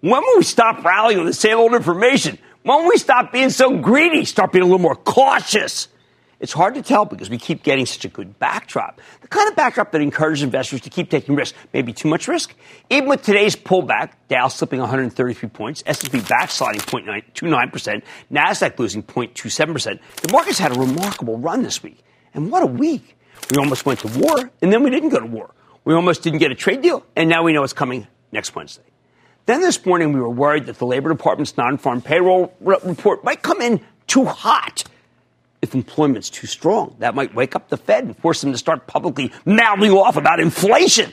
When will we stop rallying on the same old information? When will we stop being so greedy? Start being a little more cautious? It's hard to tell because we keep getting such a good backdrop. The kind of backdrop that encourages investors to keep taking risk. Maybe too much risk? Even with today's pullback, Dow slipping 133 points, S&P backsliding 0.29%, NASDAQ losing 0.27%, the markets had a remarkable run this week. And what a week. We almost went to war, and then we didn't go to war. We almost didn't get a trade deal, and now we know it's coming next Wednesday. Then this morning, we were worried that the Labor Department's non farm payroll report might come in too hot if employment's too strong. That might wake up the Fed and force them to start publicly mouthing off about inflation.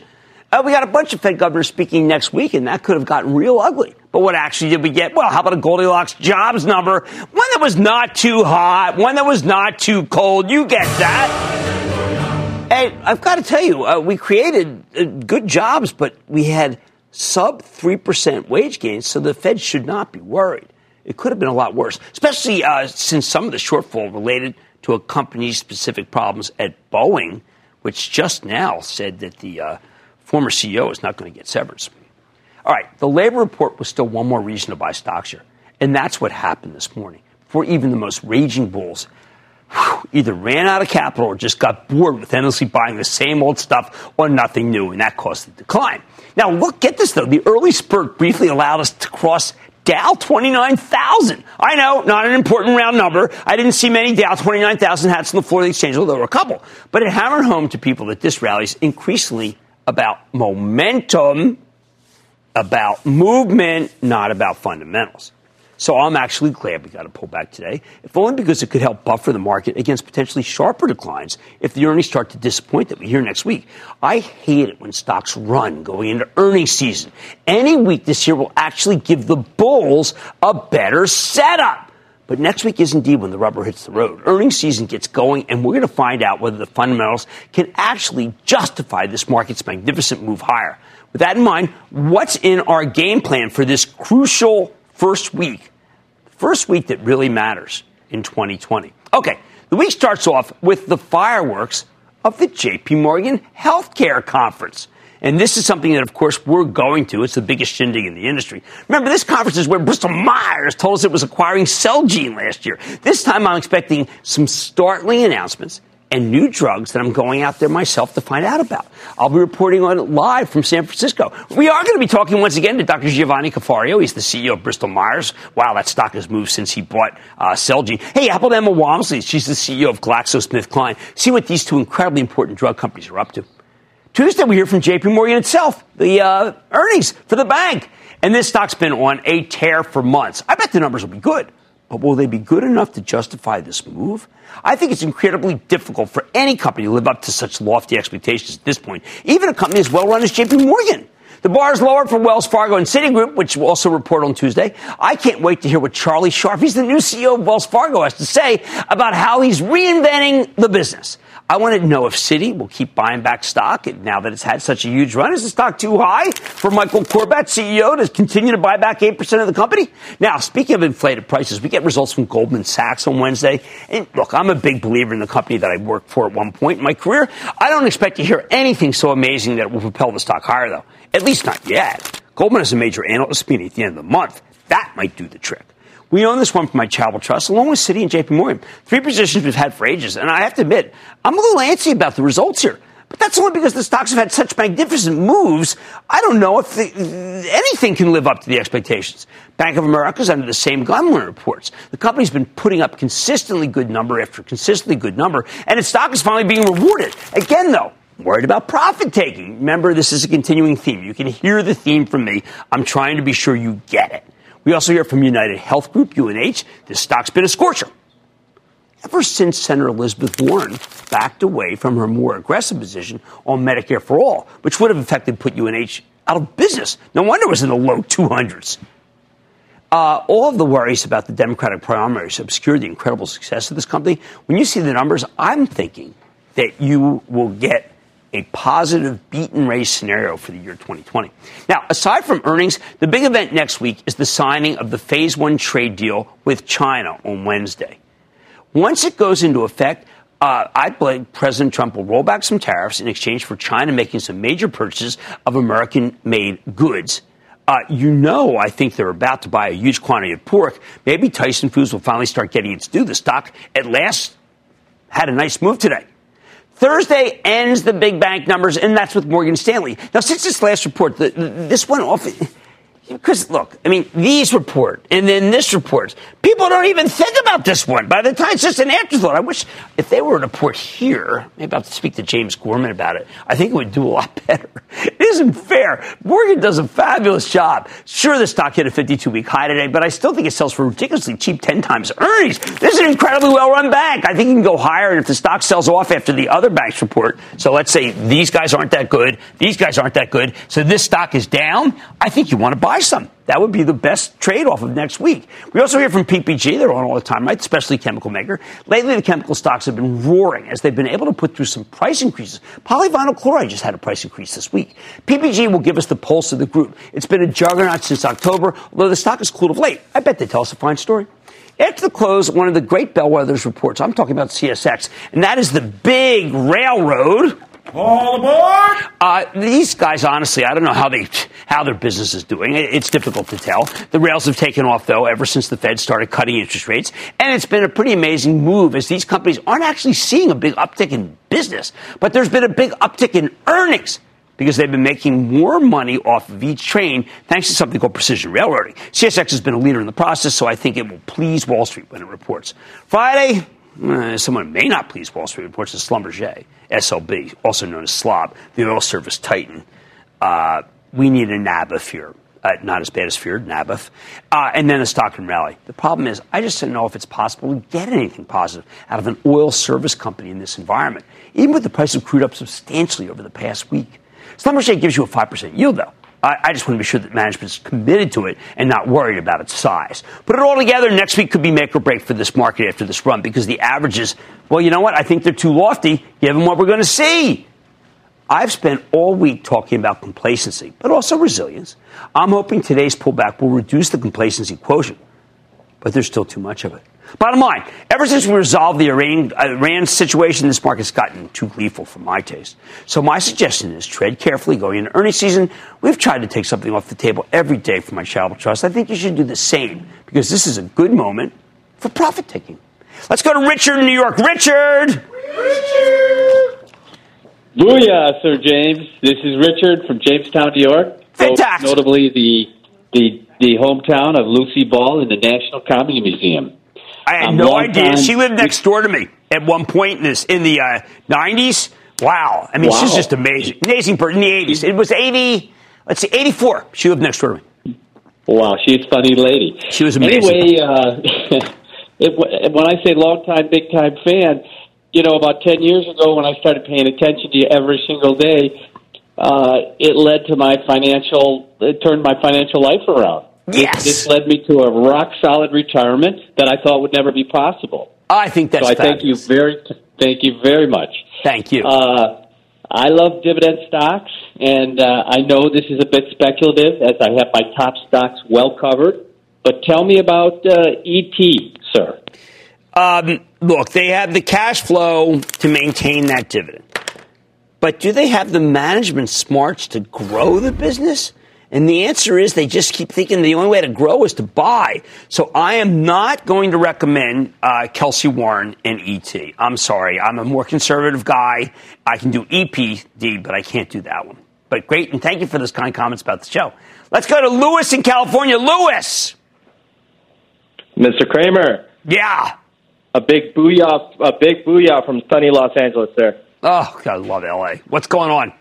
Uh, we got a bunch of Fed governors speaking next week, and that could have gotten real ugly. But what actually did we get? Well, how about a Goldilocks jobs number? One that was not too hot, one that was not too cold. You get that. Hey, I've got to tell you, uh, we created uh, good jobs, but we had sub 3% wage gains, so the Fed should not be worried. It could have been a lot worse, especially uh, since some of the shortfall related to a company's specific problems at Boeing, which just now said that the uh, former CEO is not going to get severance. All right, the labor report was still one more reason to buy stocks here. And that's what happened this morning. For even the most raging bulls either ran out of capital or just got bored with endlessly buying the same old stuff or nothing new, and that caused the decline. Now, look, get this though. The early spurt briefly allowed us to cross Dow 29,000. I know, not an important round number. I didn't see many Dow 29,000 hats on the floor of the exchange, although there were a couple. But it hammered home to people that this rally is increasingly about momentum, about movement, not about fundamentals. So I'm actually glad we got a pullback today, if only because it could help buffer the market against potentially sharper declines if the earnings start to disappoint that we hear next week. I hate it when stocks run going into earnings season. Any week this year will actually give the bulls a better setup. But next week is indeed when the rubber hits the road. Earnings season gets going, and we're going to find out whether the fundamentals can actually justify this market's magnificent move higher. With that in mind, what's in our game plan for this crucial first week, first week that really matters in 2020. Okay, the week starts off with the fireworks of the JP Morgan Healthcare Conference. And this is something that, of course, we're going to. It's the biggest shindig in the industry. Remember, this conference is where Bristol Myers told us it was acquiring Celgene last year. This time I'm expecting some startling announcements and new drugs that I'm going out there myself to find out about. I'll be reporting on it live from San Francisco. We are going to be talking once again to Dr. Giovanni Caforio. He's the CEO of Bristol Myers. Wow, that stock has moved since he bought uh, Celgene. Hey, about Emma Walmsley? She's the CEO of GlaxoSmithKline. See what these two incredibly important drug companies are up to. Tuesday, we hear from JP Morgan itself, the uh, earnings for the bank. And this stock's been on a tear for months. I bet the numbers will be good. But will they be good enough to justify this move? I think it's incredibly difficult for any company to live up to such lofty expectations at this point, even a company as well run as JP Morgan. The bar is lowered for Wells Fargo and Citigroup, which will also report on Tuesday. I can't wait to hear what Charlie Scharf, he's the new CEO of Wells Fargo, has to say about how he's reinventing the business. I want to know if Citi will keep buying back stock now that it's had such a huge run. Is the stock too high for Michael Corbat, CEO, to continue to buy back 8% of the company? Now, speaking of inflated prices, we get results from Goldman Sachs on Wednesday. And look, I'm a big believer in the company that I worked for at one point in my career. I don't expect to hear anything so amazing that will propel the stock higher, though. At least not yet. Goldman has a major analyst meeting at the end of the month. That might do the trick. We own this one from my Charitable Trust, along with Citi and JP Morgan. Three positions we've had for ages. And I have to admit, I'm a little antsy about the results here. But that's only because the stocks have had such magnificent moves. I don't know if the, anything can live up to the expectations. Bank of America is under the same when reports. The company's been putting up consistently good number after consistently good number, and its stock is finally being rewarded. Again, though, worried about profit taking. Remember, this is a continuing theme. You can hear the theme from me. I'm trying to be sure you get it. We also hear from United Health Group, UNH. This stock's been a scorcher ever since Senator Elizabeth Warren backed away from her more aggressive position on Medicare for all, which would have effectively put UNH out of business. No wonder it was in the low 200s. Uh, all of the worries about the Democratic primaries obscure the incredible success of this company. When you see the numbers, I'm thinking that you will get a positive beat and raise scenario for the year 2020. Now, aside from earnings, the big event next week is the signing of the phase one trade deal with China on Wednesday. Once it goes into effect, uh, I believe President Trump will roll back some tariffs in exchange for China making some major purchases of American made goods. Uh, you know, I think they're about to buy a huge quantity of pork. Maybe Tyson Foods will finally start getting its due. The stock at last had a nice move today. Thursday ends the big bank numbers, and that's with Morgan Stanley. Now, since this last report, the, this went off because look, I mean, these report and then this report. People don't even think about this one. By the time it's just an afterthought. I wish if they were to report here, maybe I'll speak to James Gorman about it. I think it would do a lot better. It isn't fair. Morgan does a fabulous job. Sure, the stock hit a 52 week high today, but I still think it sells for ridiculously cheap 10 times earnings. This is an incredibly well run bank. I think you can go higher, and if the stock sells off after the other banks report, so let's say these guys aren't that good, these guys aren't that good, so this stock is down, I think you want to buy buy some. That would be the best trade off of next week. We also hear from PPG. They're on all the time, right? Especially chemical maker. Lately, the chemical stocks have been roaring as they've been able to put through some price increases. Polyvinyl chloride just had a price increase this week. PPG will give us the pulse of the group. It's been a juggernaut since October, although the stock has cooled of late. I bet they tell us a fine story. After the close, one of the great bellwethers reports, I'm talking about CSX, and that is the big railroad all aboard! Uh, these guys, honestly, I don't know how they how their business is doing. It's difficult to tell. The rails have taken off though ever since the Fed started cutting interest rates, and it's been a pretty amazing move as these companies aren't actually seeing a big uptick in business, but there's been a big uptick in earnings because they've been making more money off of each train thanks to something called precision railroading. CSX has been a leader in the process, so I think it will please Wall Street when it reports. Friday, uh, someone may not please Wall Street reports is Schlumberger, SLB, also known as SLOB, the oil service titan. Uh, we need a NABF. Uh, not as bad as feared, NABF. Uh, and then the stock and rally. The problem is, I just don't know if it's possible to get anything positive out of an oil service company in this environment, even with the price of crude up substantially over the past week. Schlumberger gives you a 5% yield, though. I, I just want to be sure that management is committed to it and not worried about its size. Put it all together, next week could be make or break for this market after this run because the averages, well, you know what? I think they're too lofty given what we're going to see. I've spent all week talking about complacency, but also resilience. I'm hoping today's pullback will reduce the complacency quotient, but there's still too much of it. Bottom line, ever since we resolved the Iran, uh, Iran situation, this market's gotten too gleeful for my taste. So my suggestion is tread carefully going into earnings season. We've tried to take something off the table every day for my charitable trust. I think you should do the same because this is a good moment for profit taking. Let's go to Richard in New York. Richard! Richard! Booyah, Sir James. This is Richard from Jamestown, New York. Fantastic. Notably the, the, the hometown of Lucille Ball in the National Comedy Museum. I had um, no idea. Time. She lived next door to me at one point in this in the uh, 90s. Wow. I mean, wow. she's just amazing. Amazing person in the 80s. It was 80, let's see, 84. She lived next door to me. Wow, she's a funny lady. She was amazing. Anyway, uh, it, when I say long time, big time fan, you know, about 10 years ago when I started paying attention to you every single day, uh, it led to my financial, it turned my financial life around. Yes. This, led me to a rock solid retirement that I thought would never be possible. I think that's. So I fabulous. thank you very, thank you very much. Thank you. Uh, I love dividend stocks, and uh, I know this is a bit speculative as I have my top stocks well covered. But tell me about uh, ET, sir. Um, look, they have the cash flow to maintain that dividend. But do they have the management smarts to grow the business? And the answer is they just keep thinking the only way to grow is to buy. So I am not going to recommend uh, Kelcy Warren and ET. I'm sorry. I'm a more conservative guy. I can do EPD, but I can't do that one. But great, and thank you for those kind comments about the show. Let's go to Lewis in California. Lewis. Mr. Cramer. Yeah. A big booyah, a big booyah from sunny Los Angeles there. Oh, God, I love LA. What's going on?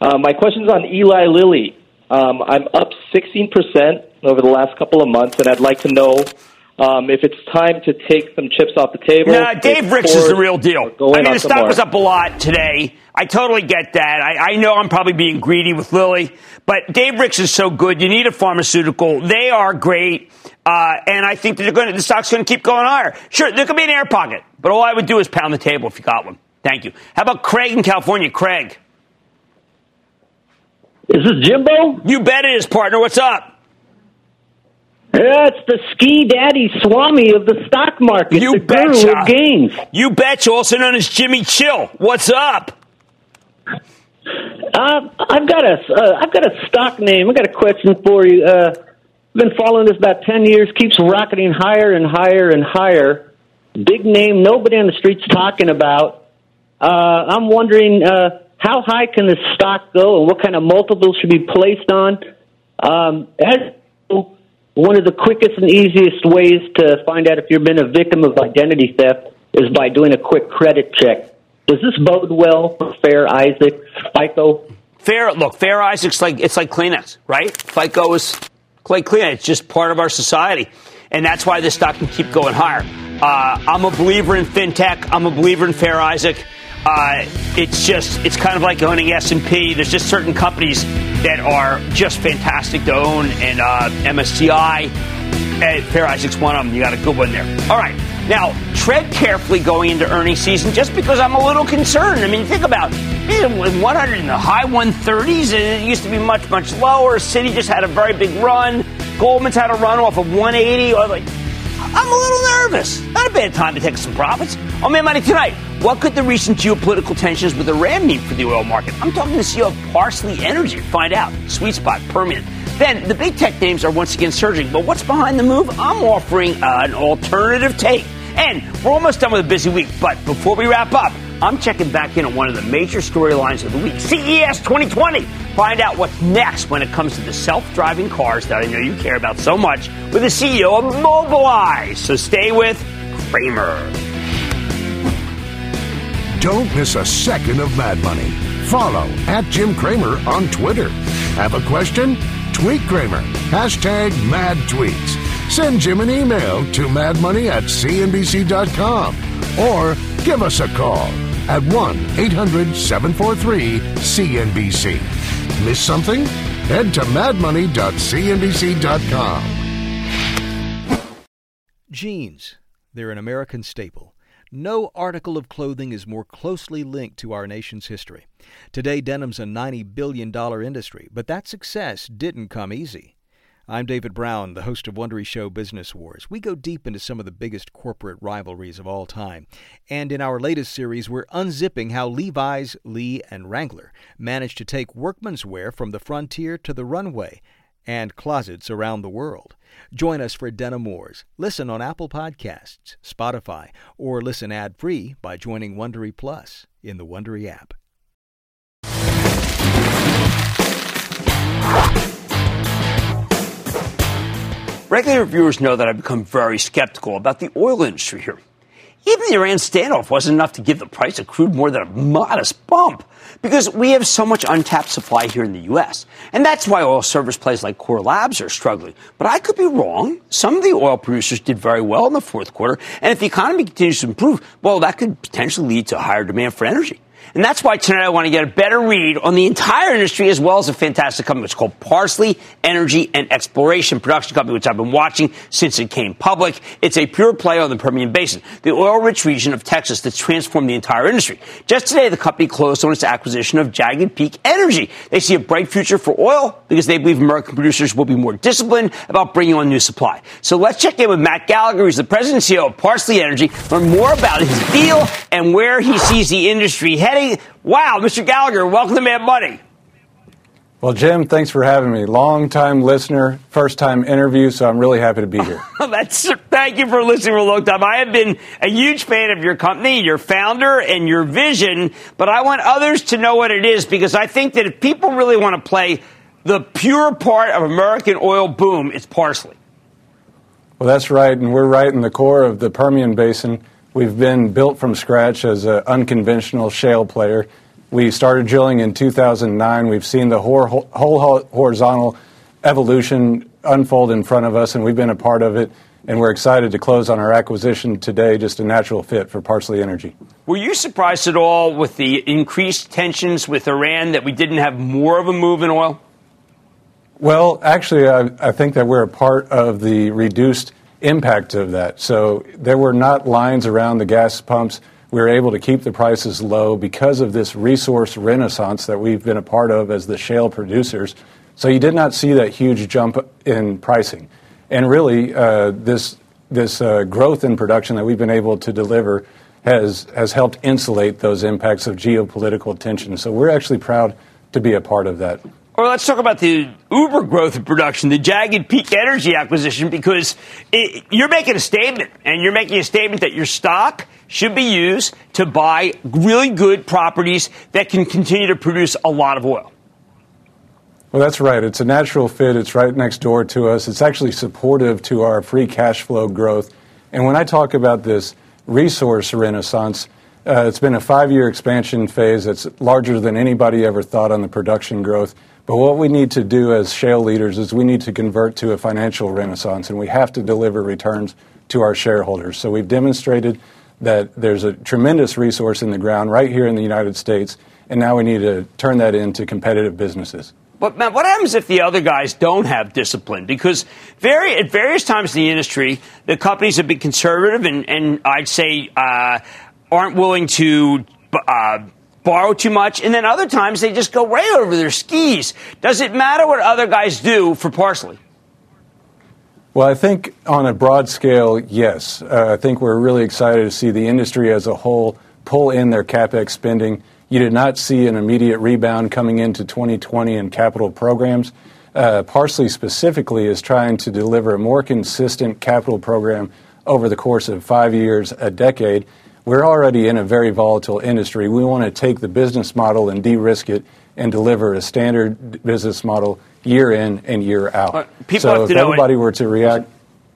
Uh, my question's on Eli Lilly. Um, I'm up 16% over the last couple of months, and I'd like to know um, if it's time to take some chips off the table. Nah, Dave Ricks is the real deal. I mean, the stock more. was up a lot today. I totally get that. I, I, know I'm probably being greedy with Lilly, but Dave Ricks is so good. You need a pharmaceutical. They are great. Uh, and I think that to, the stock's going to keep going higher. Sure, there could be an air pocket, but all I would do is pound the table if you got one. Thank you. How about Craig in California? Craig. Is this Jimbo? You bet it is, partner. What's up? Yeah, it's the ski daddy Swami of the stock market. You the betcha. Guru of gains. You betcha. Also known as Jimmy Chill. What's up? Uh, I've got a uh, I've got a stock name. I've got a question for you. Uh, I've been following this about ten years. Keeps rocketing higher and higher and higher. Big name. Nobody on the streets talking about. Uh, I'm wondering uh, how high can the stock go, and what kind of multiple should be placed on. Um, one of the quickest and easiest ways to find out if you've been a victim of identity theft is by doing a quick credit check. Does this bode well for Fair Isaac, FICO? Fair, look, Fair Isaac's like it's like Kleenex, right? FICO is like Kleenex. It's just part of our society, and that's why this stock can keep going higher. Uh, I'm a believer in fintech. I'm a believer in Fair Isaac. Uh, it's just it's kind of like owning S&P. There's just certain companies that are just fantastic to own, and uh, MSCI, and Fair Isaac's one of them. You got a good one there. All right. Now, tread carefully going into earnings season just because I'm a little concerned. I mean, think about it, 100 in the high 130s, and it used to be much, much lower. Citi just had a very big run. Goldman's had a run off of 180. Like, I'm a little nervous. Not a bad time to take some profits. On Mad Money tonight, what could the recent geopolitical tensions with Iran mean for the oil market? I'm talking to CEO of Parsley Energy. Find out. Sweet spot, Permian. Then the big tech names are once again surging, but what's behind the move? I'm offering uh, an alternative take. And we're almost done with a busy week, but before we wrap up, I'm checking back in on one of the major storylines of the week CES 2020. Find out what's next when it comes to the self driving cars that I know you care about so much with the CEO of Mobileye. So stay with Cramer. Don't miss a second of Mad Money. Follow at Jim Cramer on Twitter. Have a question? Tweet Cramer. Hashtag mad tweets. Send Jim an email to madmoney at cnbc.com or give us a call at 1 800 743 CNBC. Miss something? Head to madmoney.cnbc.com. Jeans. They're an American staple. No article of clothing is more closely linked to our nation's history. Today, denim's a $90 billion industry, but that success didn't come easy. I'm David Brown, the host of Wondery Show Business Wars. We go deep into some of the biggest corporate rivalries of all time. And in our latest series, we're unzipping how Levi's, Lee, and Wrangler managed to take workman's wear from the frontier to the runway and closets around the world. Join us for Denim Wars. Listen on Apple Podcasts, Spotify, or listen ad-free by joining Wondery Plus in the Wondery app. Regular viewers know that I've become very skeptical about the oil industry here. Even the Iran standoff wasn't enough to give the price of crude more than a modest bump because we have so much untapped supply here in the U.S. And that's why oil service plays like Core Labs are struggling. But I could be wrong. Some of the oil producers did very well in the fourth quarter. And if the economy continues to improve, well, that could potentially lead to higher demand for energy. And that's why tonight I want to get a better read on the entire industry as well as a fantastic company. It's called Parsley Energy and Exploration Production Company, which I've been watching since it came public. It's a pure play on the Permian Basin, the oil rich region of Texas that's transformed the entire industry. Just today, the company closed on its acquisition of Jagged Peak Energy. They see a bright future for oil because they believe American producers will be more disciplined about bringing on new supply. So let's check in with Matt Gallagher, who's the president and CEO of Parsley Energy, learn more about his deal and where he sees the industry heading. Wow, Mr. Gallagher, welcome to Mad Money. Well, Jim, thanks for having me. Long time listener, first time interview, so I'm really happy to be here. That's thank you for listening for a long time. I have been a huge fan of your company, your founder, and your vision, but I want others to know what it is because I think that if people really want to play the pure part of American oil boom, it's parsley. Well, that's right, and we're right in the core of the Permian Basin. We've been built from scratch as an unconventional shale player. We started drilling in 2009. We've seen the whole, whole horizontal evolution unfold in front of us, and we've been a part of it. And we're excited to close on our acquisition today, just a natural fit for Parsley Energy. Were you surprised at all with the increased tensions with Iran that we didn't have more of a move in oil? Well, actually, I, I think that we're a part of the reduced impact of that. So there were not lines around the gas pumps we were able to keep the prices low because of this resource renaissance that we've been a part of as the shale producers. So you did not see that huge jump in pricing. And really, uh, this, this uh, growth in production that we've been able to deliver has, has helped insulate those impacts of geopolitical tension. So we're actually proud to be a part of that. Or let's talk about the uber growth of production, the jagged peak energy acquisition, because it, you're making a statement, and you're making a statement that your stock should be used to buy really good properties that can continue to produce a lot of oil. Well, that's right. It's a natural fit. It's right next door to us. It's actually supportive to our free cash flow growth. And when I talk about this resource renaissance, uh, it's been a five year expansion phase that's larger than anybody ever thought on the production growth. But what we need to do as shale leaders is we need to convert to a financial renaissance, and we have to deliver returns to our shareholders. So we've demonstrated that there's a tremendous resource in the ground right here in the United States, and now we need to turn that into competitive businesses. But Matt, what happens if the other guys don't have discipline? Because very, at various times in the industry, the companies have been conservative and, and I'd say uh, aren't willing to uh, borrow too much, and then other times they just go right over their skis. Does it matter what other guys do for Parsley? Well, I think on a broad scale, yes. Uh, I think we're really excited to see the industry as a whole pull in their capex spending. You did not see an immediate rebound coming into 2020 in capital programs. Uh, Parsley specifically is trying to deliver a more consistent capital program over the course of five years, a decade. We're already in a very volatile industry. We want to take the business model and de risk it and deliver a standard business model year in and year out. Uh, people so have to if know everybody it, were to react.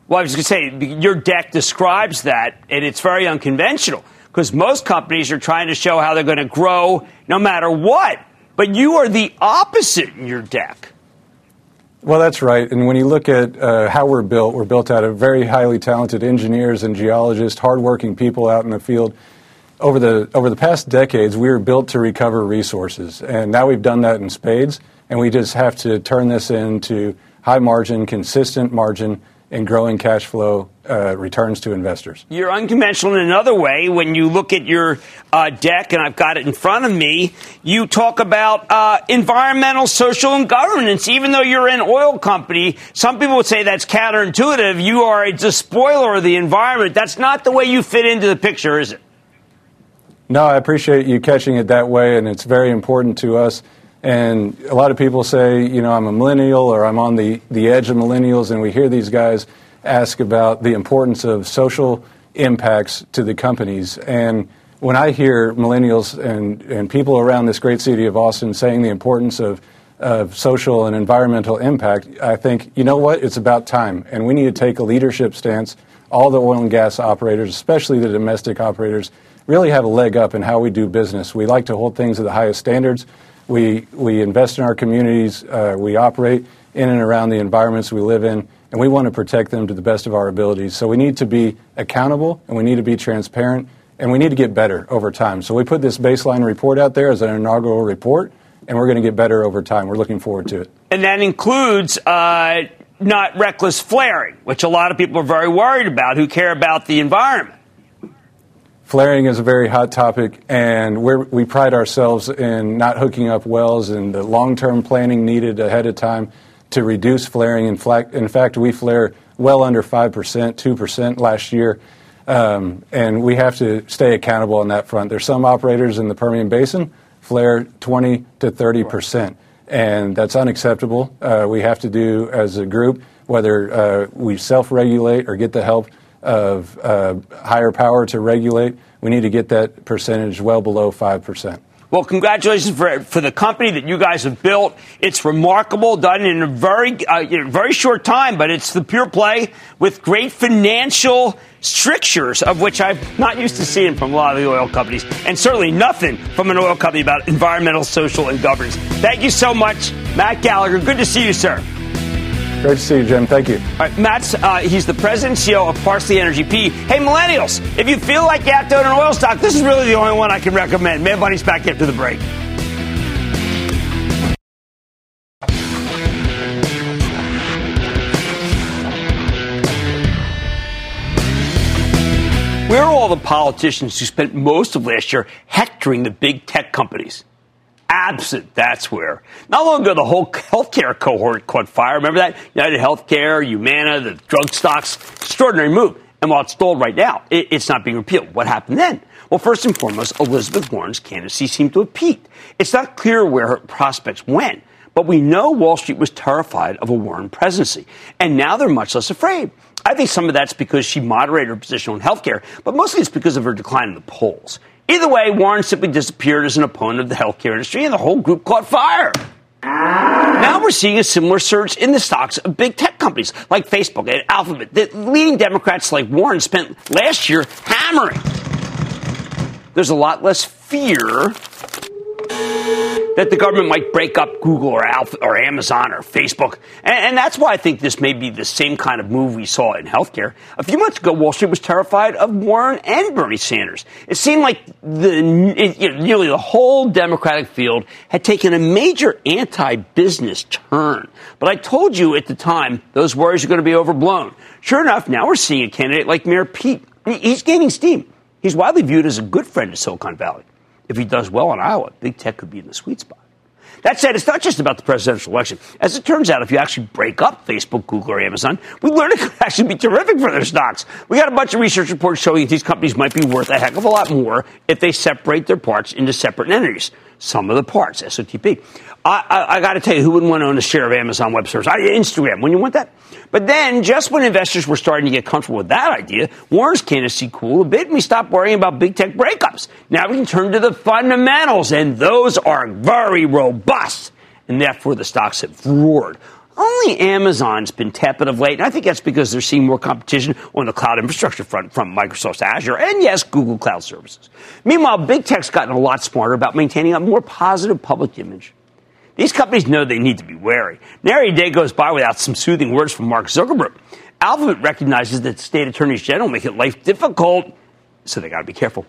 Well, I was going to say, your deck describes that, and it's very unconventional because most companies are trying to show how they're going to grow no matter what. But you are the opposite in your deck. Well, that's right. And when you look at uh, how we're built, we're built out of very highly talented engineers and geologists, hardworking people out in the field. Over the over the past decades, we were built to recover resources, and now we've done that in spades. And we just have to turn this into high margin, consistent margin and growing cash flow uh, returns to investors. You're unconventional in another way. When you look at your uh, deck, and I've got it in front of me, you talk about uh, environmental, social, and governance. Even though you're an oil company, some people would say that's counterintuitive. You are a despoiler of the environment. That's not the way you fit into the picture, is it? No, I appreciate you catching it that way, and it's very important to us. And a lot of people say, you know, I'm a millennial or I'm on the, the edge of millennials, and we hear these guys ask about the importance of social impacts to the companies. And when I hear millennials and, and people around this great city of Austin saying the importance of, of social and environmental impact, I think, you know what, it's about time. And we need to take a leadership stance. All the oil and gas operators, especially the domestic operators, really have a leg up in how we do business. We like to hold things to the highest standards. We, we invest in our communities. Uh, we operate in and around the environments we live in, and we want to protect them to the best of our abilities. So we need to be accountable, and we need to be transparent, and we need to get better over time. So we put this baseline report out there as an inaugural report, and we're going to get better over time. We're looking forward to it. And that includes uh, not reckless flaring, which a lot of people are very worried about who care about the environment. Flaring is a very hot topic, and we pride ourselves in not hooking up wells and the long term planning needed ahead of time to reduce flaring. In, in fact, we flare well under 5%, 2% last year, um, and we have to stay accountable on that front. There's some operators in the Permian Basin flare 20 to 30%. and that's unacceptable. Uh, we have to do as a group, whether uh, we self regulate or get the help of uh, higher power to regulate, we need to get that percentage well below 5%. Well, congratulations for, for the company that you guys have built. It's remarkable, done in a very, uh, very short time, but it's the pure play with great financial strictures, of which I'm not used to seeing from a lot of the oil companies, and certainly nothing from an oil company about environmental, social, and governance. Thank you so much, Matt Gallagher. Good to see you, sir. Great to see you, Jim. Thank you. All right, Matt's, uh, he's the president CEO of Parsley Energy P. Hey, millennials, if you feel like to own an oil stock, this is really the only one I can recommend. Mad Money's back after the break. Where are all the politicians who spent most of last year hectoring the big tech companies? Absent. That's where. Not long ago, the whole healthcare cohort caught fire. Remember that? United Healthcare, Humana, the drug stocks. Extraordinary move. And while it's stalled right now, it, it's not being repealed. What happened then? Well, first and foremost, Elizabeth Warren's candidacy seemed to have peaked. It's not clear where her prospects went, but we know Wall Street was terrified of a Warren presidency. And now they're much less afraid. I think some of that's because she moderated her position on healthcare, but mostly it's because of her decline in the polls. Either way, Warren simply disappeared as an opponent of the healthcare industry, and the whole group caught fire. Now we're seeing a similar surge in the stocks of big tech companies like Facebook and Alphabet. The leading Democrats like Warren spent last year hammering. There's a lot less fear that the government might break up Google or Alpha or Amazon or Facebook. And, and, that's why I think this may be the same kind of move we saw in healthcare. A few months ago, Wall Street was terrified of Warren and Bernie Sanders. It seemed like the, it, you know, nearly the whole Democratic field had taken a major anti-business turn. But I told you at the time those worries are going to be overblown. Sure enough, now we're seeing a candidate like Mayor Pete. He's gaining steam. He's widely viewed as a good friend to Silicon Valley. If he does well in Iowa, big tech could be in the sweet spot. That said, it's not just about the presidential election. As it turns out, if you actually break up Facebook, Google, or Amazon, we learned it could actually be terrific for their stocks. We got a bunch of research reports showing that these companies might be worth a heck of a lot more if they separate their parts into separate entities. Some of the parts, SOTP. I, I, I got to tell you, who wouldn't want to own a share of Amazon Web Services? Instagram, when you want that? But then, just when investors were starting to get comfortable with that idea, Warren's candidacy cooled a bit, and we stopped worrying about big tech breakups. Now we can turn to the fundamentals, and those are very robust, and therefore the stocks have roared. Only Amazon's been tepid of late, and I think that's because they're seeing more competition on the cloud infrastructure front from Microsoft's Azure and, yes, Google Cloud Services. Meanwhile, big tech's gotten a lot smarter about maintaining a more positive public image. These companies know they need to be wary. Nary a day goes by without some soothing words from Mark Zuckerberg. Alphabet recognizes that state attorneys general make it life difficult, so they got to be careful.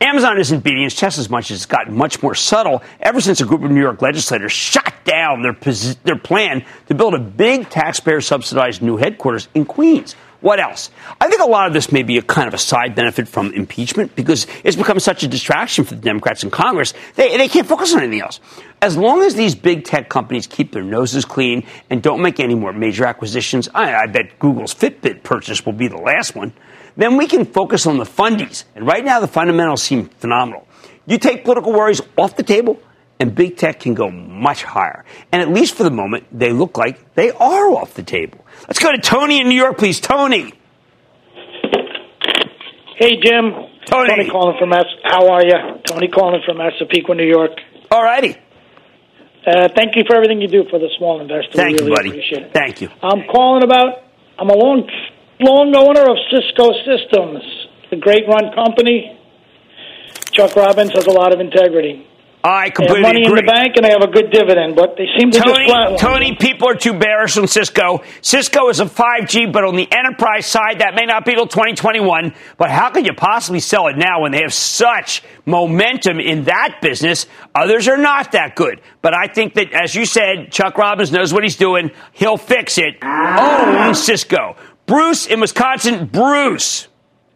Amazon isn't beating its chest as much as it's gotten much more subtle ever since a group of New York legislators shot down their, their plan to build a big taxpayer subsidized new headquarters in Queens. What else? I think a lot of this may be a kind of a side benefit from impeachment because it's become such a distraction for the Democrats in Congress. They, they can't focus on anything else. As long as these big tech companies keep their noses clean and don't make any more major acquisitions, I, I bet Google's Fitbit purchase will be the last one, then we can focus on the fundies. And right now, the fundamentals seem phenomenal. You take political worries off the table, and big tech can go much higher. And at least for the moment, they look like they are off the table. Let's go to Tony in New York, please. Tony. Hey, Jim. Tony. Tony calling from S. How are you? Tony calling from Massapequa, New York. All righty. Uh, thank you for everything you do for the small investor. Thank really you, buddy. Appreciate it. Thank you. I'm calling about. I'm a long, long owner of Cisco Systems, a great run company. Chuck Robbins has a lot of integrity. I They completely have money agree. in the bank and they have a good dividend, but they seem to just Tony, flatline. Tony, people are too bearish on Cisco. Cisco is a 5G, but on the enterprise side, that may not be till 2021. But how could you possibly sell it now when they have such momentum in that business? Others are not that good. But I think that, as you said, Chuck Robbins knows what he's doing. He'll fix it. Own Cisco. Bruce in Wisconsin. Bruce.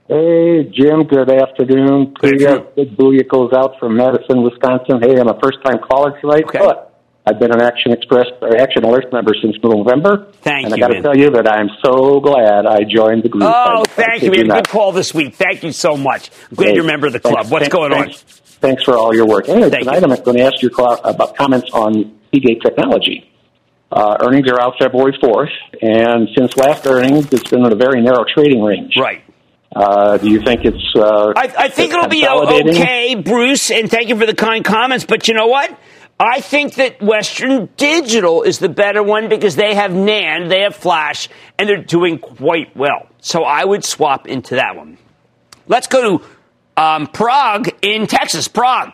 Hey, Jim, good afternoon. Good Booyah, Big booyah goes out from Madison, Wisconsin. Hey, I'm a first time caller tonight, Okay. but I've been an Action Express or Action Alert member since November. Thank and you, I got to tell you that I'm so glad I joined the group. Oh, thank you. We had a good call this week. Thank you so much. I'm glad Hey, you're a member of the club. thanks- What's thanks- going on? thanks- Thanks for all your work. Anyway, Thank tonight you. I'm going to ask you about comments on Seagate Technology. Uh, earnings are out February 4th, and since last earnings, it's been in a very narrow trading range. Right. Uh, do you think it's? Uh, I, I think it'll be okay, Bruce, and thank you for the kind comments. But you know what? I think that Western Digital is the better one because they have NAND, they have Flash, and they're doing quite well. So I would swap into that one. Let's go to um, Prague in Texas. Prague.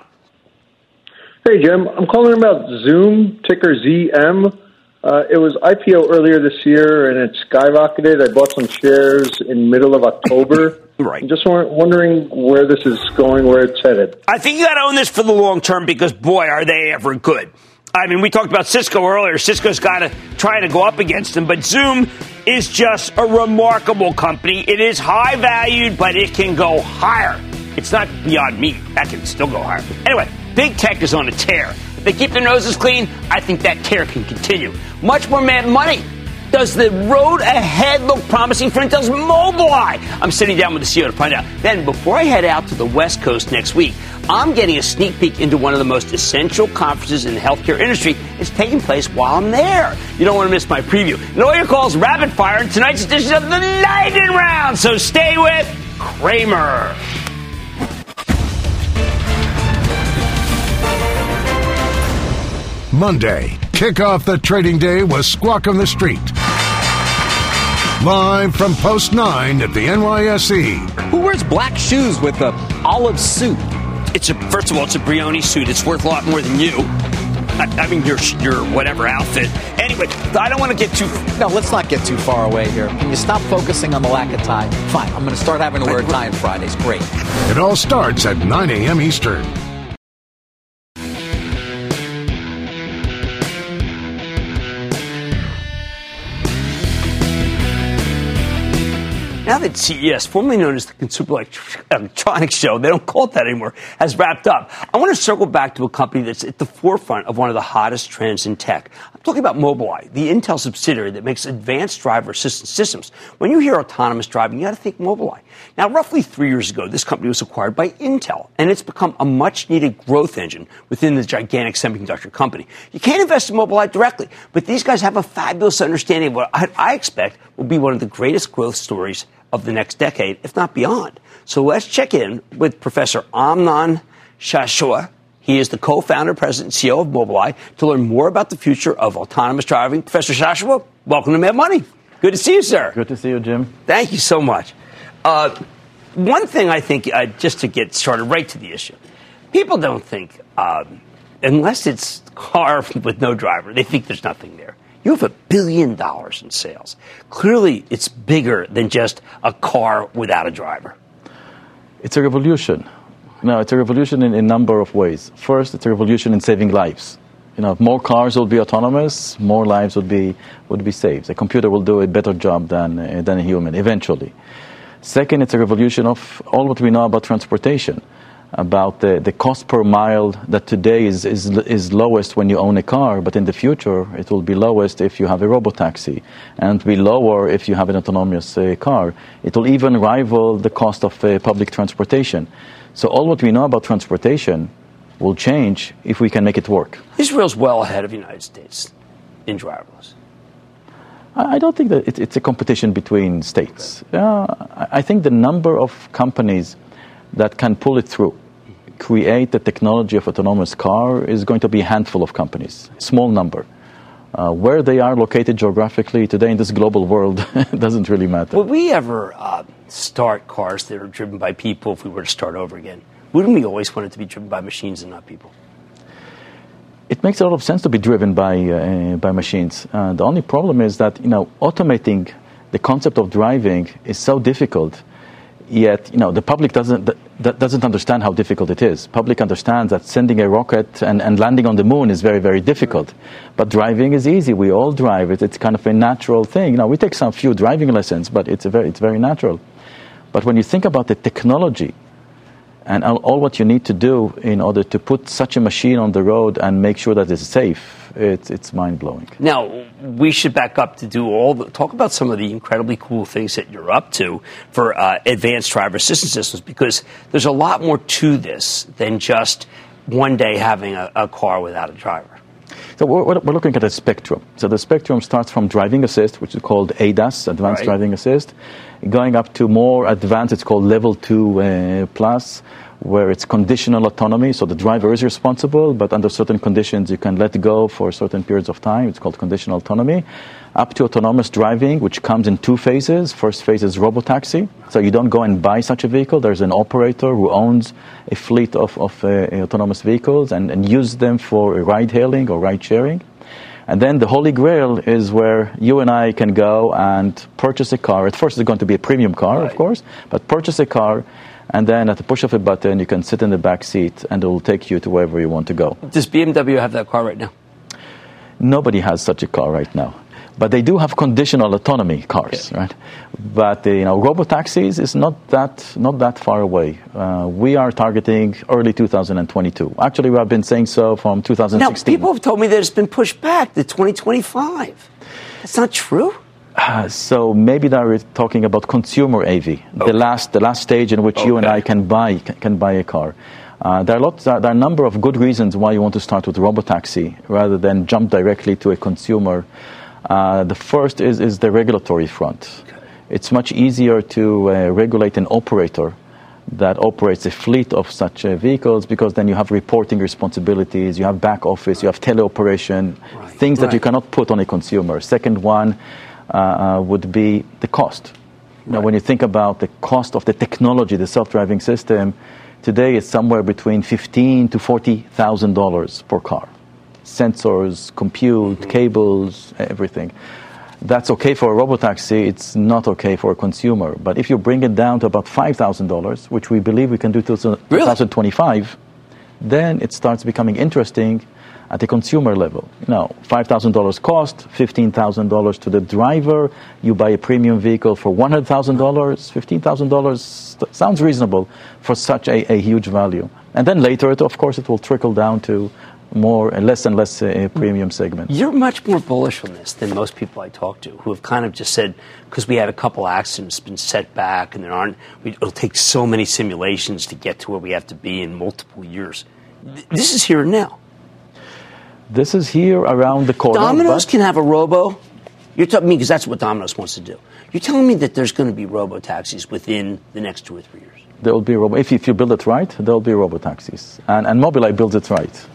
Hey, Jim. I'm calling about Zoom, ticker ZM. Uh, it was IPO earlier this year and it skyrocketed. I bought some shares in middle of October. Right. I'm just wondering where this is going, where it's headed. I think you got to own this for the long term because, boy, are they ever good. I mean, we talked about Cisco earlier. Cisco's got to try to go up against them, but Zoom is just a remarkable company. It is high valued, but it can go higher. It's not beyond me. That can still go higher. Anyway, big tech is on a tear. They keep their noses clean, I think that tear can continue. Much more mad money. Does the road ahead look promising for Intel's Mobileye? I'm sitting down with the CEO to find out. Then, before I head out to the West Coast next week, I'm getting a sneak peek into one of the most essential conferences in the healthcare industry. It's taking place while I'm there. You don't want to miss my preview. And all your calls rapid fire in tonight's edition of the Lightning Round. So stay with Cramer. Monday, kick off the trading day with Squawk on the Street. Live from Post 9 at the NYSE. Who wears black shoes with a olive suit? It's a first of all, it's a Brioni suit. It's worth a lot more than you. I, I mean, your your whatever outfit. Anyway, I don't want to get too. No, let's not get too far away here. Can you stop focusing on the lack of tie? Fine, I'm going to start having to wear a tie on Fridays. Great. It all starts at 9 a.m. Eastern. That CES, formerly known as the Consumer Electronics Show, they don't call it that anymore, has wrapped up, I want to circle back to a company that's at the forefront of one of the hottest trends in tech. I'm talking about Mobileye, the Intel subsidiary that makes advanced driver assistance systems. When you hear autonomous driving, you got to think Mobileye. Now, roughly three years ago, this company was acquired by Intel, and it's become a much needed growth engine within the gigantic semiconductor company. You can't invest in Mobileye directly, but these guys have a fabulous understanding of what I expect will be one of the greatest growth stories of the next decade, if not beyond. So let's check in with Professor Amnon Shashua. He is the co-founder, president, and CEO of Mobileye to learn more about the future of autonomous driving. Professor Shashua, welcome to Mad Money. Good to see you, sir. Good to see you, Jim. Thank you so much. Uh, one thing I think, uh, just to get started right to the issue, people don't think, um, unless it's car with no driver, they think there's nothing there. You have a billion dollars in sales. Clearly, it's bigger than just a car without a driver. It's a revolution. No, it's a revolution in a number of ways. First, it's a revolution in saving lives. You know, more cars will be autonomous, more lives would be would be saved. A computer will do a better job than uh, than a human eventually. Second, it's a revolution of all what we know about transportation, about the, the cost per mile that today is, is is lowest when you own a car, but in the future it will be lowest if you have a robotaxi, and be lower if you have an autonomous uh, car. It will even rival the cost of uh, public transportation. So all what we know about transportation will change if we can make it work. Israel's well ahead of the United States in driverless. I don't think that it, it's a competition between states. Uh, I think the number of companies that can pull it through, create the technology of autonomous car, is going to be a handful of companies, small number. Uh, where they are located geographically today in this global world doesn't really matter. Would we ever uh, start cars that are driven by people if we were to start over again? Wouldn't we always want it to be driven by machines and not people? it makes a lot of sense to be driven by uh, by machines. Uh, the only problem is that you know automating the concept of driving is so difficult. Yet you know the public doesn't doesn't understand how difficult it is. Public understands that sending a rocket and, and landing on the moon is very very difficult, but driving is easy. We all drive it. It's kind of a natural thing. You know we take some few driving lessons, but it's a very it's very natural. But when you think about the technology and all, all what you need to do in order to put such a machine on the road and make sure that it's safe, it's, it's mind blowing. Now, we should back up to do all the talk about some of the incredibly cool things that you're up to for uh, advanced driver assistance systems because there's a lot more to this than just one day having a, a car without a driver. So we're, we're looking at a spectrum. So the spectrum starts from driving assist, which is called ADAS, Advanced Right. Driving Assist, going up to more advanced, it's called Level 2 uh, Plus, where it's conditional autonomy. So the driver is responsible, but under certain conditions you can let go for certain periods of time. It's called conditional autonomy. Up to autonomous driving, which comes in two phases. First phase is robotaxi. So you don't go and buy such a vehicle. There's an operator who owns a fleet of, of uh, autonomous vehicles and, and use them for ride hailing or ride sharing. And then the holy grail is where you and I can go and purchase a car. At first, it's going to be a premium car, of course, but purchase a car, and then at the push of a button, you can sit in the back seat, and it will take you to wherever you want to go. Does BMW have that car right now? Nobody has such a car right now. But they do have conditional autonomy cars, right? But uh, you know, robo taxis is not that not that far away. Uh, we are targeting early 2022. Actually, we have been saying so from 2016. Now, 2016. people have told me that it's been pushed back to 2025. That's not true. Uh, so maybe they are talking about consumer AV, the last the last stage in which you and I can buy can, can buy a car. Uh, there are lots. There are a number of good reasons why you want to start with robotaxi rather than jump directly to a consumer. Uh, the first is is the regulatory front. It's much easier to uh, regulate an operator that operates a fleet of such uh, vehicles because then you have reporting responsibilities, you have back office, you have teleoperation, things that you cannot put on a consumer. Second one uh, uh, would be the cost. You know, when you think about the cost of the technology, the self-driving system, today it's somewhere between fifteen to forty thousand dollars per car. Sensors, compute, cables, everything. That's okay for a robotaxi. It's not okay for a consumer. But if you bring it down to about five thousand dollars, which we believe we can do till 2025, then it starts becoming interesting at the consumer level. You know, five thousand dollars cost, fifteen thousand dollars to the driver. You buy a premium vehicle for one hundred thousand dollars, fifteen thousand dollars sounds reasonable for such a, a huge value. And then later, it, of course, it will trickle down to more less and less uh, premium segments. You're much more bullish on this than most people I talk to who have kind of just said, because we had a couple accidents, been set back, and there aren't, we, it'll take so many simulations to get to where we have to be in multiple years. Th- This is here and now. This is here around the corner. Domino's can have a robo. You're telling me, because that's what Domino's wants to do. You're telling me that there's going to be robo taxis within the next two or three years. There will be robo. If, if you build it right, there will be robo taxis, and and Mobileye builds it right.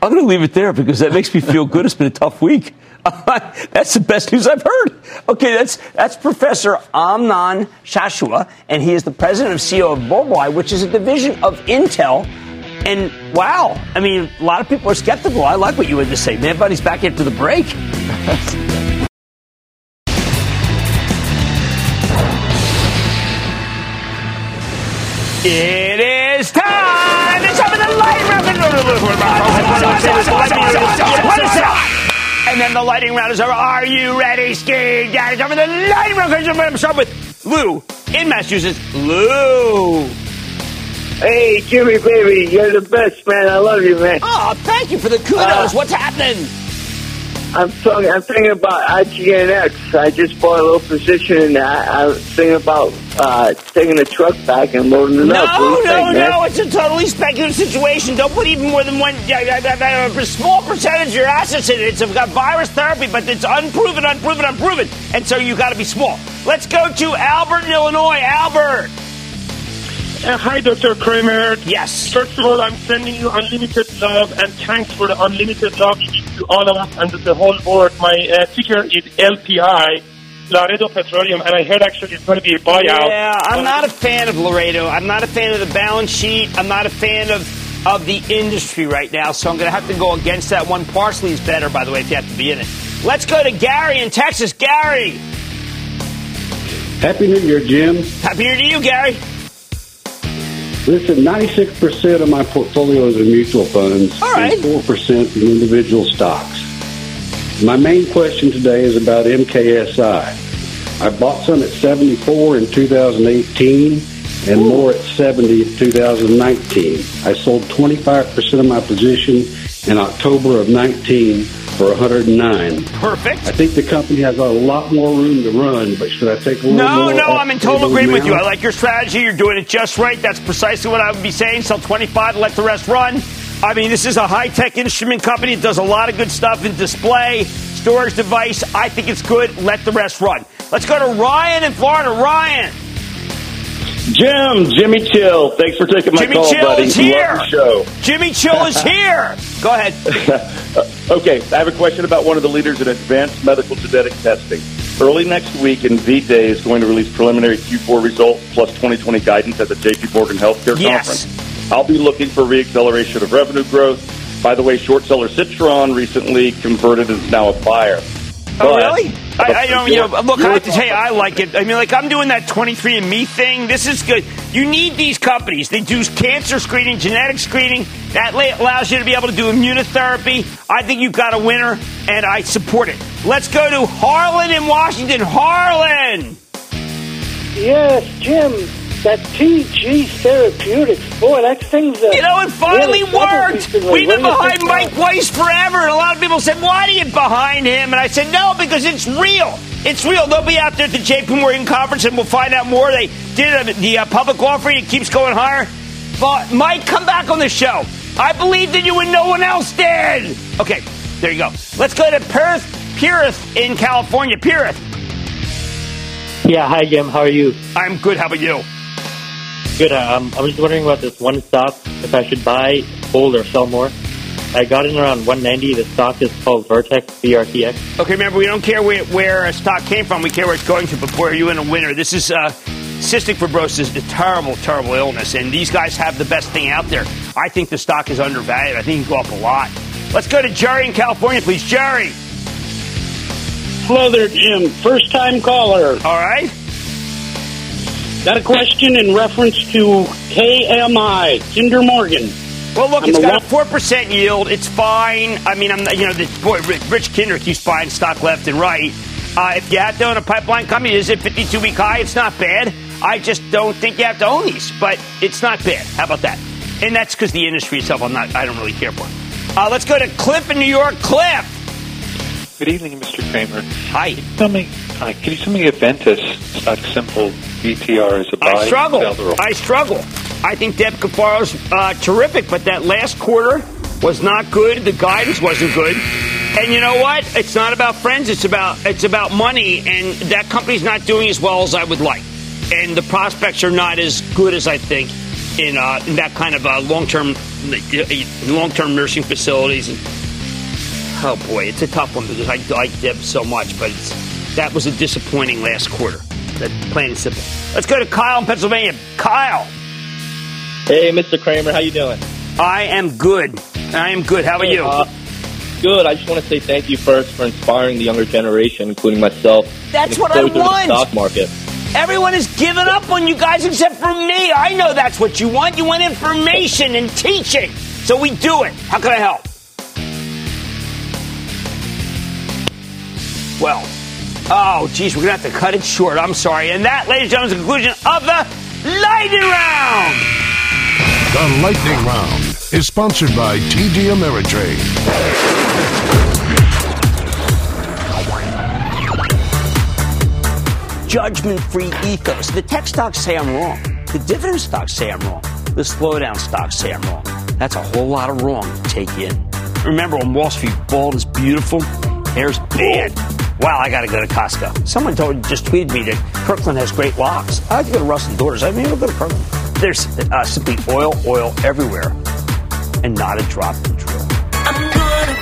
I'm going to leave it there because that makes me feel good. It's been a tough week. that's the best news I've heard. Okay, that's that's Professor Amnon Shashua, and he is the president of CEO of Mobileye, which is a division of Intel. And wow, I mean, a lot of people are skeptical. I like what you had to say. Mad Money's back after the break. It is time! It's up in the light round! And then the lightning round is over. Are you ready, Ski? Time for the lightning round. I'm going to start with Lou in Massachusetts. Lou. Hey, Jimmy, baby, you're the best, man. I love you, man. Oh, thank you for the kudos. Uh, What's happening? I'm talking. I'm thinking about IGNX. I just bought a little position, and I, I'm thinking about uh, taking the truck back and loading it No, up. What do you no, man? no. It's a totally speculative situation. Don't put even more than one, a small percentage of your assets in it. It's got virus therapy, but it's unproven, unproven, unproven. And so you got to be small. Let's go to Albert in Illinois. Albert. Uh, hi, Dr. Cramer. Yes. First of all, I'm sending you unlimited love and thanks for the unlimited love you give to all of us and to the whole world. My uh, ticker is LPI, Laredo Petroleum, and I heard actually it's going to be a buyout. Yeah, I'm not a fan of Laredo. I'm not a fan of the balance sheet. I'm not a fan of, of the industry right now. So I'm going to have to go against that one. Parsley is better, by the way, if you have to be in it. Let's go to Gary in Texas. Gary. Happy New Year, Jim. Happy New Year to you, Gary. Listen, 96% of my portfolio is in mutual funds All right. and 4% in individual stocks. My main question today is about MKSI. I bought some at 74 in 2018 and more at 70 in 2019. I sold 25% of my position in October of 19 for 109. Perfect. I think the company has a lot more room to run, but should I take a little No, more no, off I'm in total agreement with you. I like your strategy. You're doing it just right. That's precisely what I would be saying. Sell 25, let the rest run. I mean, this is a high tech instrument company. It does a lot of good stuff in display, storage device. I think it's good. Let the rest run. Let's go to Ryan in Florida. Ryan. Jim, Jimmy Chill. Thanks for taking my Jimmy call, Chill buddy. is Love here. the show. Jimmy Chill is here. Go ahead. okay, I have a question about one of the leaders in advanced medical genetic testing. Early next week, Invitae is going to release preliminary Q4 results plus 2020 guidance at the JP Morgan Healthcare Yes. Conference. I'll be looking for reacceleration of revenue growth. By the way, short seller Citron recently converted and is now a buyer. Oh, But- really? I, I don't, you know, look, I Your have to tell you, I like it. I mean, like, I'm doing that 23andMe thing. This is good. You need these companies. They do cancer screening, genetic screening. That allows you to be able to do immunotherapy. I think you've got a winner, and I support it. Let's go to Harlan in Washington. Harlan! Yes, Jim, that TG Therapeutics, boy, that thing's a. You know, it finally worked. We've been behind Mike? Weiss forever, and a lot of people said, "Why are you behind him?" And I said, "No, because it's real. It's real. They'll be out there at the J.P. Morgan conference, and we'll find out more." They did a, the uh, public offering; it keeps going higher. But Mike, come back on the show. I believed in you when no one else did. Okay, there you go. Let's go to Perth, Pirith in California. Pirith. Yeah, hi Jim. How are you? I'm good. How about you? Good. Um, I was just wondering about this one stock. If I should buy, hold, or sell more. I got in around 190. The stock is called Vertex VRTX. Okay, remember, we don't care where, where a stock came from. We care where it's going to before you're in a winner. This is uh, cystic fibrosis, a terrible, terrible illness, and these guys have the best thing out there. I think the stock is undervalued. I think it can go up a lot. Let's go to Jerry in California, please. Jerry. Hello there, Jim. First time caller. All right. Got a question in reference to KMI, Kinder Morgan. Well, look, I'm it's got a four percent yield. It's fine. I mean, I'm you know, the, boy, Rich Rich Kinder keeps buying stock left and right. Uh, if you have to own a pipeline company, is it 52 week high? It's not bad. I just don't think you have to own these, but it's not bad. How about that? And that's because the industry itself, I'm not. I don't really care for. Uh, let's go to Cliff in New York. Cliff. Good evening, Mr. Cramer. Hi. Can you Tell me, hi, can you tell me if Ventas stock symbol VTR is a buy? I struggle. sell, I struggle. I think Deb Cafaro's uh, terrific, but that last quarter was not good. The guidance wasn't good. And you know what? It's not about friends. It's about it's about money, and that company's not doing as well as I would like. And the prospects are not as good as I think in, uh, in that kind of uh, long term long term nursing facilities. And, oh boy, it's a tough one because I like Deb so much, but it's, that was a disappointing last quarter. That plain and simple. Let's go to Kyle in Pennsylvania. Kyle. Hey, Mr. Cramer, how you doing? I am good. I am good. How are Hey, you? uh, good. I just want to say thank you first for inspiring the younger generation, including myself. That's what I exposure to the want. stock market. Everyone has given up on you guys except for me. I know that's what you want. You want information and teaching. So we do it. How can I help? Well, oh, geez, we're going to have to cut it short. I'm sorry. And that, ladies and gentlemen, is the conclusion of the Lightning Round. The Lightning Round is sponsored by TD Ameritrade. judgment free ethos. The tech stocks say I'm wrong. The dividend stocks say I'm wrong. The slowdown stocks say I'm wrong. That's a whole lot of wrong to take in. Remember on Wall Street, bald is beautiful, hair's bad. Wow, I gotta go to Costco. Someone told, just tweeted me that Kirkland has great locks. I like to go to Russell Doors. I mean, I'll go to Kirkland. There's uh, simply oil, oil everywhere, and not a drop of drizzle. I'm going to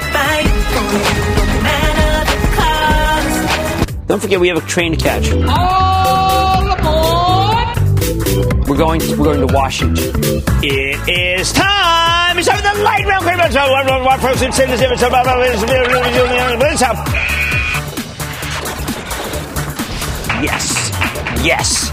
drill. Don't forget, we have a train to catch. We're going. To, we're going to Washington. It is time. It's time for the light round. Yes. Yes.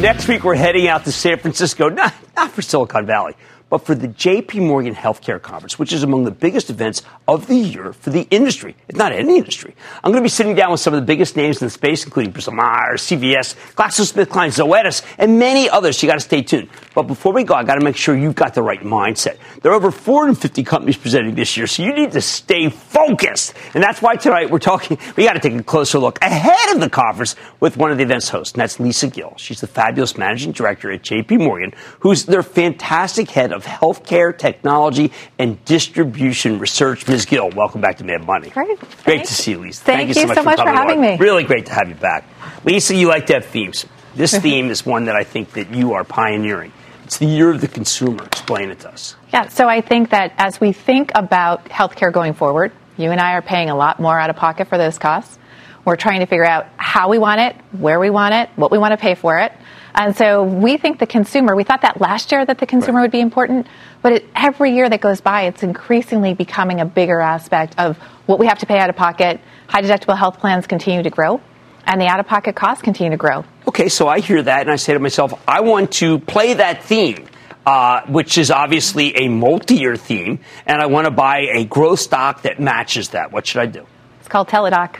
Next week, we're heading out to San Francisco, not, not for Silicon Valley, but for the JP Morgan Healthcare Conference, which is among the biggest events of the year for the industry, if not any industry. I'm going to be sitting down with some of the biggest names in the space, including Bristol Myers, CVS, GlaxoSmithKline, Zoetis, and many others. So you got to stay tuned. But before we go, I got to make sure you've got the right mindset. There are over 450 companies presenting this year, so you need to stay focused. And that's why tonight we're talking, we got to take a closer look ahead of the conference with one of the event's hosts, and that's Lisa Gill. She's the fabulous managing director at JP Morgan, who's their fantastic head of healthcare technology and distribution research. Ms. Gill, welcome back to Mad Money. Great. Great Thanks. to see you, Lisa. Thank, you so much, for, coming having on. me. Really great to have you back. Lisa, you like to have themes. This theme is one that I think that you are pioneering. It's the year of the consumer. Explain it to us. Yeah, so I think that as we think about healthcare going forward, you and I are paying a lot more out of pocket for those costs. We're trying to figure out how we want it, where we want it, what we want to pay for it. And so we think the consumer, we thought that last year that the consumer would be important, but it, every year that goes by, it's increasingly becoming a bigger aspect of what we have to pay out of pocket. High deductible health plans continue to grow, and the out of pocket costs continue to grow. Okay, so I hear that and I say to myself, I want to play that theme. Uh, which is obviously a multi-year theme, and I want to buy a growth stock that matches that. What should I do? It's called Teladoc.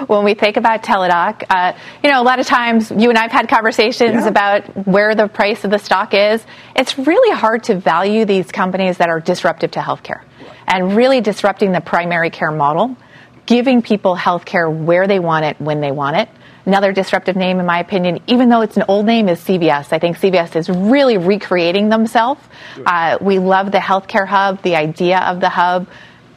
when we think about Teladoc, uh, you know, a lot of times you and I've had conversations Yeah. about where the price of the stock is. It's really hard to value these companies that are disruptive to healthcare and really disrupting the primary care model, giving people healthcare where they want it, when they want it. Another disruptive name, in my opinion, even though it's an old name, is CVS. I think CVS is really recreating themselves. Uh, we love the healthcare hub, the idea of the hub,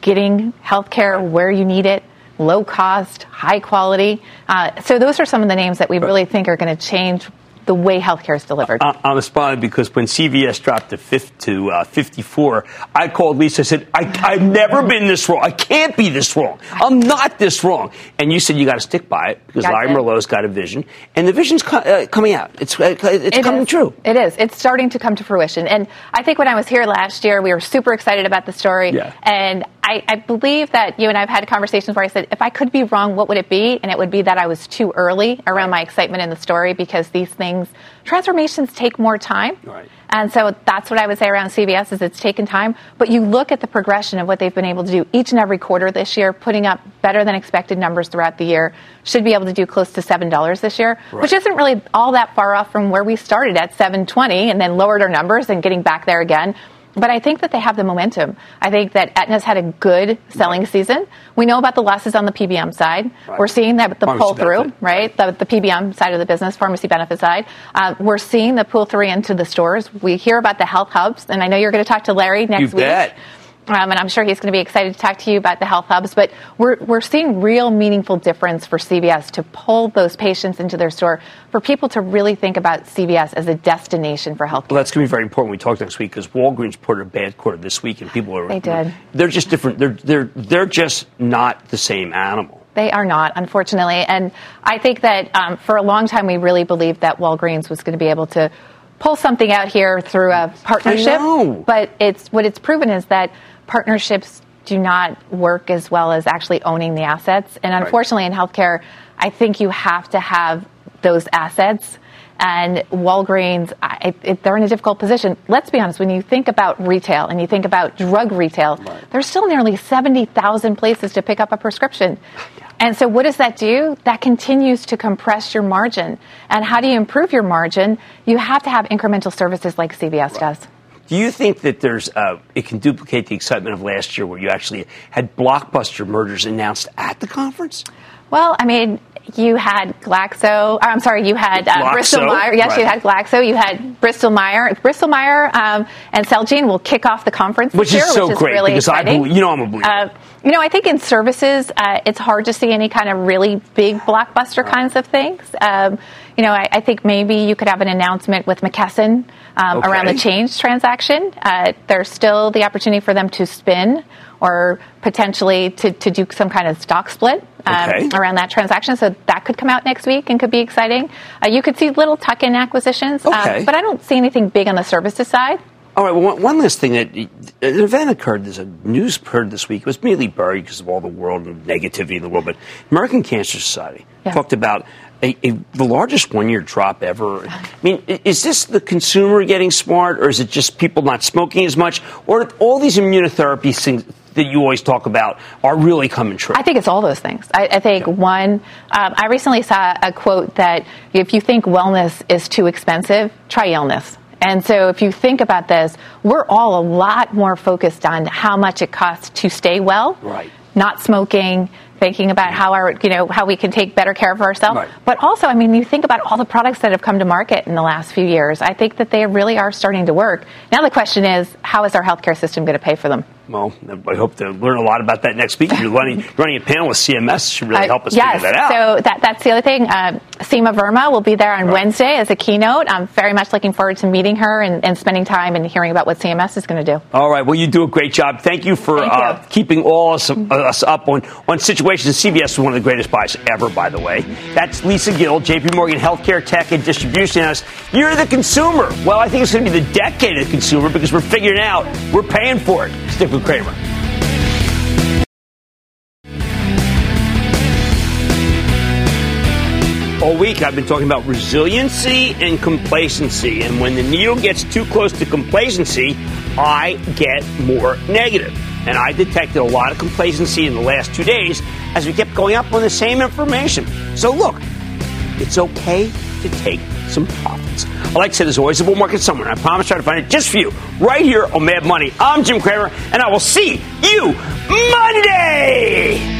getting healthcare where you need it, low cost, high quality. Uh, so those are some of the names that we really think are going to change the way healthcare is delivered. I- I'm responding because when CVS dropped to, fifth, to uh, 54, I called Lisa. I said, I, "I've never been this wrong. I can't be this wrong. I'm not this wrong." And you said you got to stick by it because Larry. Merlo's got a vision, and the vision's co- uh, coming out. It's uh, it's It coming is. true. It is. It's starting to come to fruition. And I think when I was here last year, we were super excited about the story. Yeah. And I, I believe that you and I have had conversations where I said, if I could be wrong, what would it be? And it would be that I was too early around my excitement in the story because these things, transformations take more time. Right. And so that's what I would say around CVS is it's taken time. But you look at the progression of what they've been able to do each and every quarter this year, putting up better than expected numbers throughout the year. Should be able to do close to seven dollars this year, which isn't really all that far off from where we started at seven twenty, and then lowered our numbers and getting back there again. But I think that they have the momentum. I think that Aetna's had a good selling season. We know about the losses on the PBM side. Right. We're seeing that with the Pharmacy pull through, benefit. right? The, the PBM side of the business, pharmacy benefit side. Uh, we're seeing the pull through into the stores. We hear about the health hubs, and I know you're going to talk to Larry next You week. bet. Um, and I'm sure he's going to be excited to talk to you about the health hubs. But we're, we're seeing real meaningful difference for CVS to pull those patients into their store, for people to really think about CVS as a destination for health. Well, that's going to be very important. We talk next week because Walgreens reported a bad quarter this week, and people are They did. They're just different. They're they're they're just not the same animal. They are not, unfortunately. And I think that um, for a long time, we really believed that Walgreens was going to be able to pull something out here through a partnership. But it's what it's proven is that partnerships do not work as well as actually owning the assets. And Right. unfortunately, in healthcare, I think you have to have those assets. And Walgreens, I, it, they're in a difficult position. Let's be honest, when you think about retail and you think about drug retail, there's still nearly 70,000 places to pick up a prescription. And so, what does that do? That continues to compress your margin. And how do you improve your margin? You have to have incremental services like CVS does. Do you think that there's uh, it can duplicate the excitement of last year, where you actually had blockbuster mergers announced at the conference? Well, I mean, you had Glaxo. Or, I'm sorry, you had uh, Bristol Myers. Yes, you had Glaxo. You had Bristol Myers. Bristol Myers um, and Celgene will kick off the conference Which this is year, so which great, is really because I exciting. believe- you know I'm a believer. Uh, you know, I think in services, uh, it's hard to see any kind of really big blockbuster kinds of things. Um, you know, I, I think maybe you could have an announcement with McKesson um, Okay. around the change transaction. Uh, there's still the opportunity for them to spin or potentially to, to do some kind of stock split um, Okay. around that transaction. So that could come out next week and could be exciting. Uh, you could see little tuck-in acquisitions, um, Okay. but I don't see anything big on the services side. All right. Well, one, last thing that an event occurred. There's a news occurred this week. It was immediately buried because of all the world and negativity in the world. But American Cancer Society Yeah. talked about a, a, the largest one year drop ever. I mean, is this the consumer getting smart, or is it just people not smoking as much, or all these immunotherapy things? That you always talk about are really coming true. I think it's all those things. I, I think one, um, I recently saw a quote that if you think wellness is too expensive, try illness. And so if you think about this, we're all a lot more focused on how much it costs to stay well. Right. Not smoking, thinking about how our, you know, how we can take better care of ourselves. Right. But also, I mean, you think about all the products that have come to market in the last few years. I think that they really are starting to work. Now the question is, how is our healthcare system going to pay for them? Well, I hope to learn a lot about that next week. You're running, running a panel with CMS should really Uh, help us yes, figure that out. so that, that's the other thing. Uh, Seema Verma will be there on Wednesday as a keynote. I'm very much looking forward to meeting her and, and spending time and hearing about what CMS is going to do. All right. Well, you do a great job. Thank you for Thank uh, keeping all us, uh, us up on, on situations. CVS is one of the greatest buys ever, by the way. That's Lisa Gill, JP Morgan Healthcare Tech and Distribution Analyst. You're the consumer. Well, I think it's going to be the decade of the consumer because we're figuring out we're paying for it. Stick with Cramer. All week, I've been talking about resiliency and complacency. And when the needle gets too close to complacency, I get more negative. And I detected a lot of complacency in the last two days as we kept going up on the same information. So, look, it's okay to take some profits. I like to say there's always a bull market somewhere. And I promise to try to find it just for you right here on Mad Money. I'm Jim Cramer, and I will see you Monday.